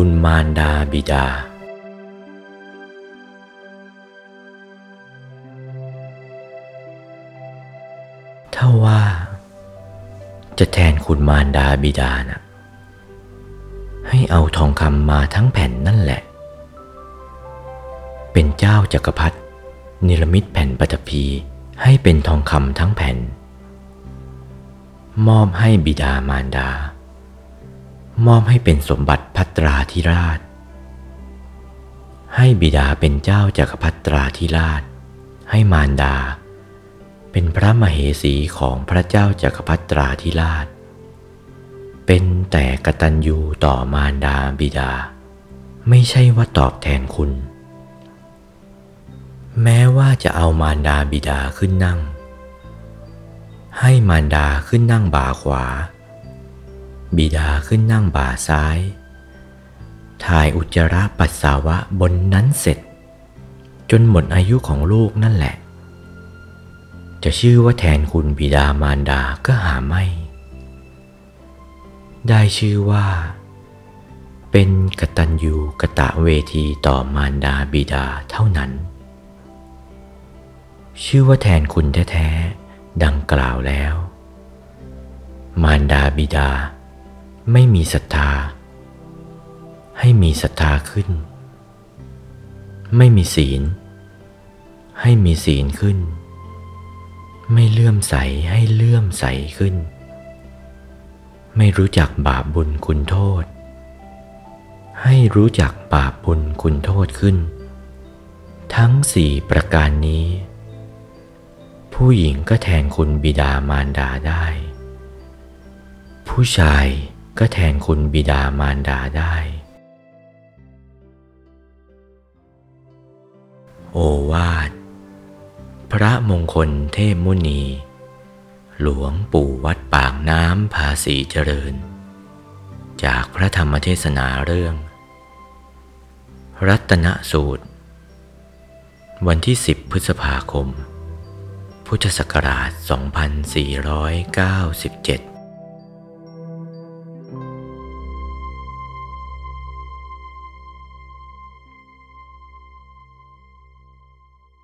ุณมารดาบิดา ถ้าว่า จะแทนคุณมารดาบิดานะให้เอาทองคำมาทั้งแผ่นนั่นแหละ เป็นเจ้าจักรพรรดินิรมิตแผ่นปฐพีให้เป็นทองคำทั้งแผ่น มอบให้บิดามารดา มอบให้เป็นสมบัติพัตราธิราช ให้บิดาเป็นเจ้าจักรพรรดิตราธิราช ให้มารดา เป็นพระมเหสีของพระเจ้าจักรพรรดิตราธิราช เป็นแต่กตัญญูต่อมารดาบิดา ไม่ใช่ว่าตอบแทนคุณ แม้ว่าจะเอามารดาบิดาขึ้นนั่ง ให้มารดาขึ้นนั่งบ่าขวา บิดาขึ้นนั่งบ่าซ้าย ถ่ายอุจจาระปัสสาวะบนนั้นเสร็จ จนหมดอายุของลูกนั่นแหละ จะชื่อว่าแทนคุณบิดามารดาก็หาไม่ ได้ชื่อว่า เป็นกตัญญูกะตะเวทีต่อมารดาบิดาเท่านั้น ชื่อว่าแทนคุณแท้ๆดังกล่าวแล้ว มารดาบิดา ไม่มีศรัทธา ให้มีศรัทธาขึ้น ไม่มีศีล ให้มีศีลขึ้น ไม่เลื่อมใสให้เลื่อมใสขึ้น ไม่รู้จักบาปบุญคุณโทษ ให้รู้จักบาปบุญคุณโทษขึ้น ทั้งสี่ประการนี้ ผู้หญิงก็แทนคุณบิดามารดาได้ผู้ชาย ก็แทนคุณบิดามารดาได้ โอวาท พระมงคลเทพมุนี หลวงปู่วัดปากน้ำภาษีเจริญ จากพระธรรมเทศนาเรื่อง รัตนสูตร วันที่ 10 พฤษภาคม พุทธศักราช 2497